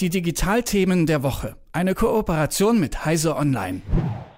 Die Digitalthemen der Woche. Eine Kooperation mit Heise Online.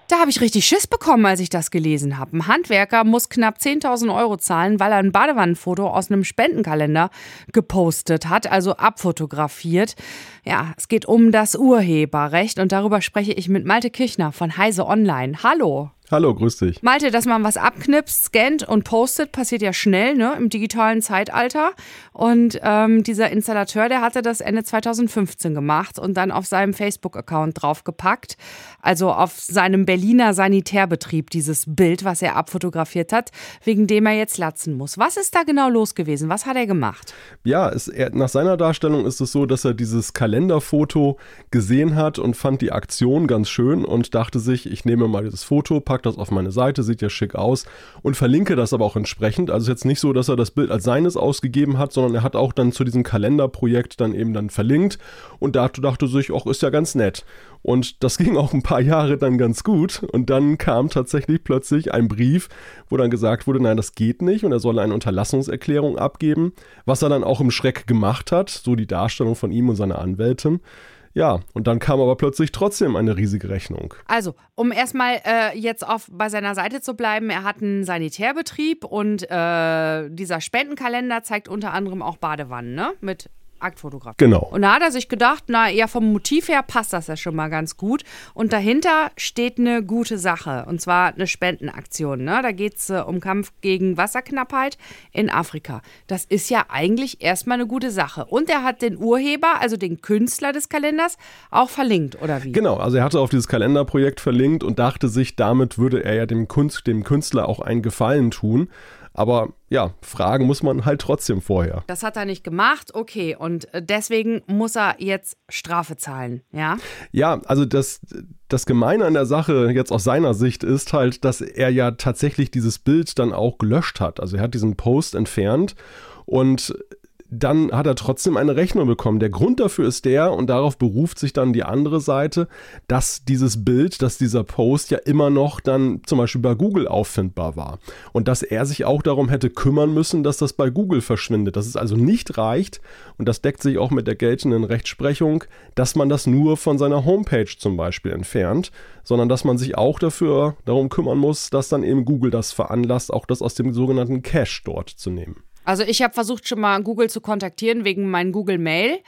Da habe ich richtig Schiss bekommen, als ich das gelesen habe. Ein Handwerker muss knapp 10.000 Euro zahlen, weil er ein Badewannenfoto aus einem Spendenkalender gepostet hat, also abfotografiert. Ja, es geht um das Urheberrecht und darüber spreche ich mit Malte Kirchner von Heise Online. Hallo. Hallo, grüß dich. Malte, dass man was abknipst, scannt und postet, passiert ja schnell, ne, im digitalen Zeitalter. Und ähm, dieser Installateur, der hatte das Ende 2015 gemacht und dann auf seinem Facebook-Account draufgepackt. Also auf seinem Berliner Sanitärbetrieb, dieses Bild, was er abfotografiert hat, wegen dem er jetzt latzen muss. Was ist da genau los gewesen? Was hat er gemacht? Ja, es, er, nach seiner Darstellung ist es so, dass er dieses Kalenderfoto gesehen hat und fand die Aktion ganz schön und dachte sich, ich nehme mal dieses Foto, packe pack das auf meine Seite, sieht ja schick aus und verlinke das aber auch entsprechend. Also ist jetzt nicht so, dass er das Bild als seines ausgegeben hat, sondern er hat auch dann zu diesem Kalenderprojekt dann eben dann verlinkt und dachte, dachte sich, ach, ist ja ganz nett. Und das ging auch ein paar Jahre dann ganz gut. Und dann kam tatsächlich plötzlich ein Brief, wo dann gesagt wurde, nein, das geht nicht und er solle eine Unterlassungserklärung abgeben, was er dann auch im Schreck gemacht hat, so die Darstellung von ihm und seiner Anwältin. Ja, und dann kam aber plötzlich trotzdem eine riesige Rechnung. Also, um erstmal äh, jetzt auf, bei seiner Seite zu bleiben, er hat einen Sanitärbetrieb und äh, dieser Spendenkalender zeigt unter anderem auch Badewannen, ne? Mit Aktfotograf. Genau. Und da hat er sich gedacht, na ja, vom Motiv her passt das ja schon mal ganz gut. Und dahinter steht eine gute Sache, und zwar eine Spendenaktion. Ne? Da geht es äh, um Kampf gegen Wasserknappheit in Afrika. Das ist ja eigentlich erstmal eine gute Sache. Und er hat den Urheber, also den Künstler des Kalenders, auch verlinkt, oder wie? Genau, also er hatte auf dieses Kalenderprojekt verlinkt und dachte sich, damit würde er ja dem, Kunst, dem Künstler auch einen Gefallen tun. Aber ja, fragen muss man halt trotzdem vorher. Das hat er nicht gemacht, okay. Und äh, deswegen muss er jetzt Strafe zahlen, ja? Ja, also das, das Gemeine an der Sache jetzt aus seiner Sicht ist halt, dass er ja tatsächlich dieses Bild dann auch gelöscht hat. Also er hat diesen Post entfernt und dann hat er trotzdem eine Rechnung bekommen. Der Grund dafür ist der, und darauf beruft sich dann die andere Seite, dass dieses Bild, dass dieser Post ja immer noch dann zum Beispiel bei Google auffindbar war. Und dass er sich auch darum hätte kümmern müssen, dass das bei Google verschwindet. Dass es also nicht reicht, und das deckt sich auch mit der geltenden Rechtsprechung, dass man das nur von seiner Homepage zum Beispiel entfernt, sondern dass man sich auch dafür darum kümmern muss, dass dann eben Google das veranlasst, auch das aus dem sogenannten Cache dort zu nehmen. Also ich habe versucht schon mal Google zu kontaktieren wegen meinen Google Mail.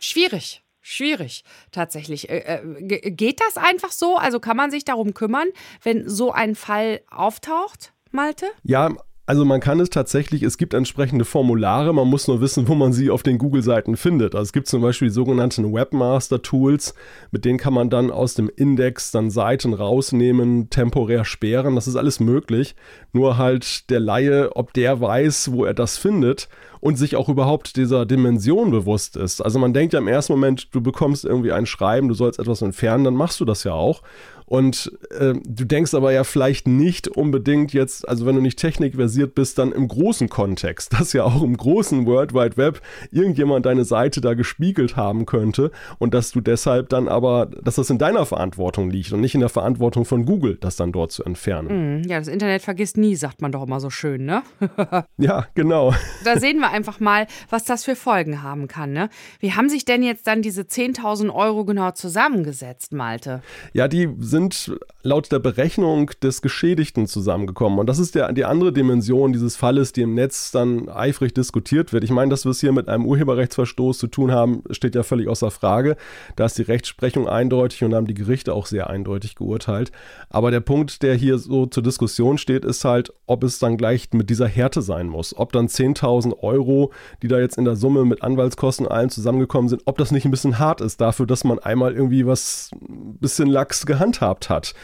Schwierig. Schwierig, tatsächlich. Äh, äh, geht das einfach so? Also kann man sich darum kümmern, wenn so ein Fall auftaucht, Malte? Ja, also man kann es tatsächlich, es gibt entsprechende Formulare, man muss nur wissen, wo man sie auf den Google-Seiten findet. Also es gibt zum Beispiel die sogenannten Webmaster-Tools, mit denen kann man dann aus dem Index dann Seiten rausnehmen, temporär sperren, das ist alles möglich. Nur halt der Laie, ob der weiß, wo er das findet und sich auch überhaupt dieser Dimension bewusst ist. Also man denkt ja im ersten Moment, du bekommst irgendwie ein Schreiben, du sollst etwas entfernen, dann machst du das ja auch. Und äh, du denkst aber ja vielleicht nicht unbedingt jetzt, also wenn du nicht technikversiert bist, dann im großen Kontext, dass ja auch im großen World Wide Web irgendjemand deine Seite da gespiegelt haben könnte und dass du deshalb dann aber, dass das in deiner Verantwortung liegt und nicht in der Verantwortung von Google, das dann dort zu entfernen. Mm, ja, das Internet vergisst nie, sagt man doch immer so schön, ne? ja, genau. Da sehen wir einfach mal, was das für Folgen haben kann, ne? Wie haben sich denn jetzt dann diese 10.000 Euro genau zusammengesetzt, Malte? Ja, die sind sind laut der Berechnung des Geschädigten zusammengekommen. Und das ist der, die andere Dimension dieses Falles, die im Netz dann eifrig diskutiert wird. Ich meine, dass wir es hier mit einem Urheberrechtsverstoß zu tun haben, steht ja völlig außer Frage. Da ist die Rechtsprechung eindeutig und haben die Gerichte auch sehr eindeutig geurteilt. Aber der Punkt, der hier so zur Diskussion steht, ist halt, ob es dann gleich mit dieser Härte sein muss. Ob dann 10.000 Euro, die da jetzt in der Summe mit Anwaltskosten allen zusammengekommen sind, ob das nicht ein bisschen hart ist dafür, dass man einmal irgendwie was bisschen lax gehandhabt gehabt hat.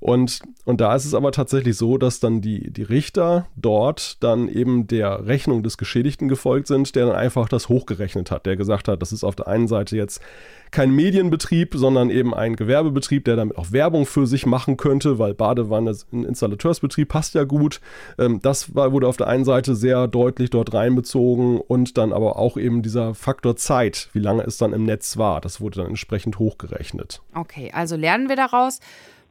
Und, und da ist es aber tatsächlich so, dass dann die, die Richter dort dann eben der Rechnung des Geschädigten gefolgt sind, der dann einfach das hochgerechnet hat, der gesagt hat, das ist auf der einen Seite jetzt kein Medienbetrieb, sondern eben ein Gewerbebetrieb, der damit auch Werbung für sich machen könnte, weil Badewanne, ein Installateursbetrieb passt ja gut. Ähm, das wurde auf der einen Seite sehr deutlich dort reinbezogen und dann aber auch eben dieser Faktor Zeit, wie lange es dann im Netz war, das wurde dann entsprechend hochgerechnet. Okay, also lernen wir daraus,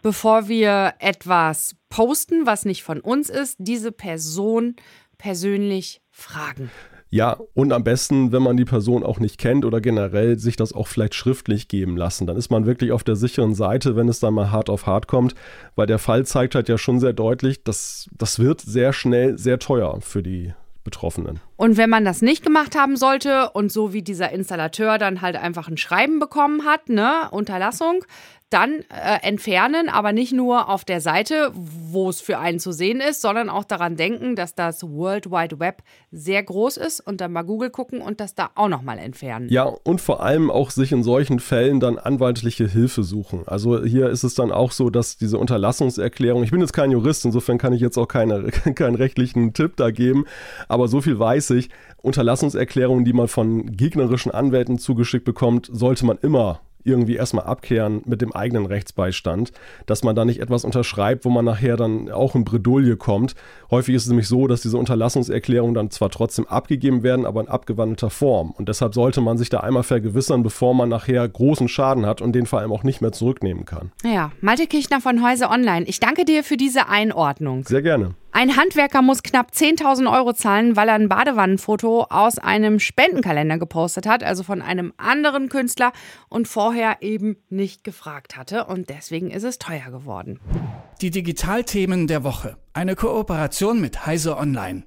bevor wir etwas posten, was nicht von uns ist, diese Person persönlich fragen. Ja, und am besten, wenn man die Person auch nicht kennt oder generell sich das auch vielleicht schriftlich geben lassen. Dann ist man wirklich auf der sicheren Seite, wenn es dann mal hart auf hart kommt, weil der Fall zeigt halt ja schon sehr deutlich, dass das wird sehr schnell sehr teuer für die Betroffenen. Und wenn man das nicht gemacht haben sollte und so wie dieser Installateur dann halt einfach ein Schreiben bekommen hat, ne, Unterlassung, dann äh, entfernen, aber nicht nur auf der Seite, wo es für einen zu sehen ist, sondern auch daran denken, dass das World Wide Web sehr groß ist und dann mal Google gucken und das da auch nochmal entfernen. Ja, und vor allem auch sich in solchen Fällen dann anwaltliche Hilfe suchen. Also hier ist es dann auch so, dass diese Unterlassungserklärung, ich bin jetzt kein Jurist, insofern kann ich jetzt auch keine, keinen rechtlichen Tipp da geben, aber so viel weiß ich, Unterlassungserklärungen, die man von gegnerischen Anwälten zugeschickt bekommt, sollte man immer irgendwie erstmal abkehren mit dem eigenen Rechtsbeistand, dass man da nicht etwas unterschreibt, wo man nachher dann auch in Bredouille kommt. Häufig ist es nämlich so, dass diese Unterlassungserklärungen dann zwar trotzdem abgegeben werden, aber in abgewandelter Form. Und deshalb sollte man sich da einmal vergewissern, bevor man nachher großen Schaden hat und den vor allem auch nicht mehr zurücknehmen kann. Ja, Malte Kirchner von Häuser Online. Ich danke dir für diese Einordnung. Sehr gerne. Ein Handwerker muss knapp 10.000 Euro zahlen, weil er ein Badewannenfoto aus einem Spendenkalender gepostet hat, also von einem anderen Künstler und vorher eben nicht gefragt hatte. Und deswegen ist es teuer geworden. Die Digitalthemen der Woche. Eine Kooperation mit Heise Online.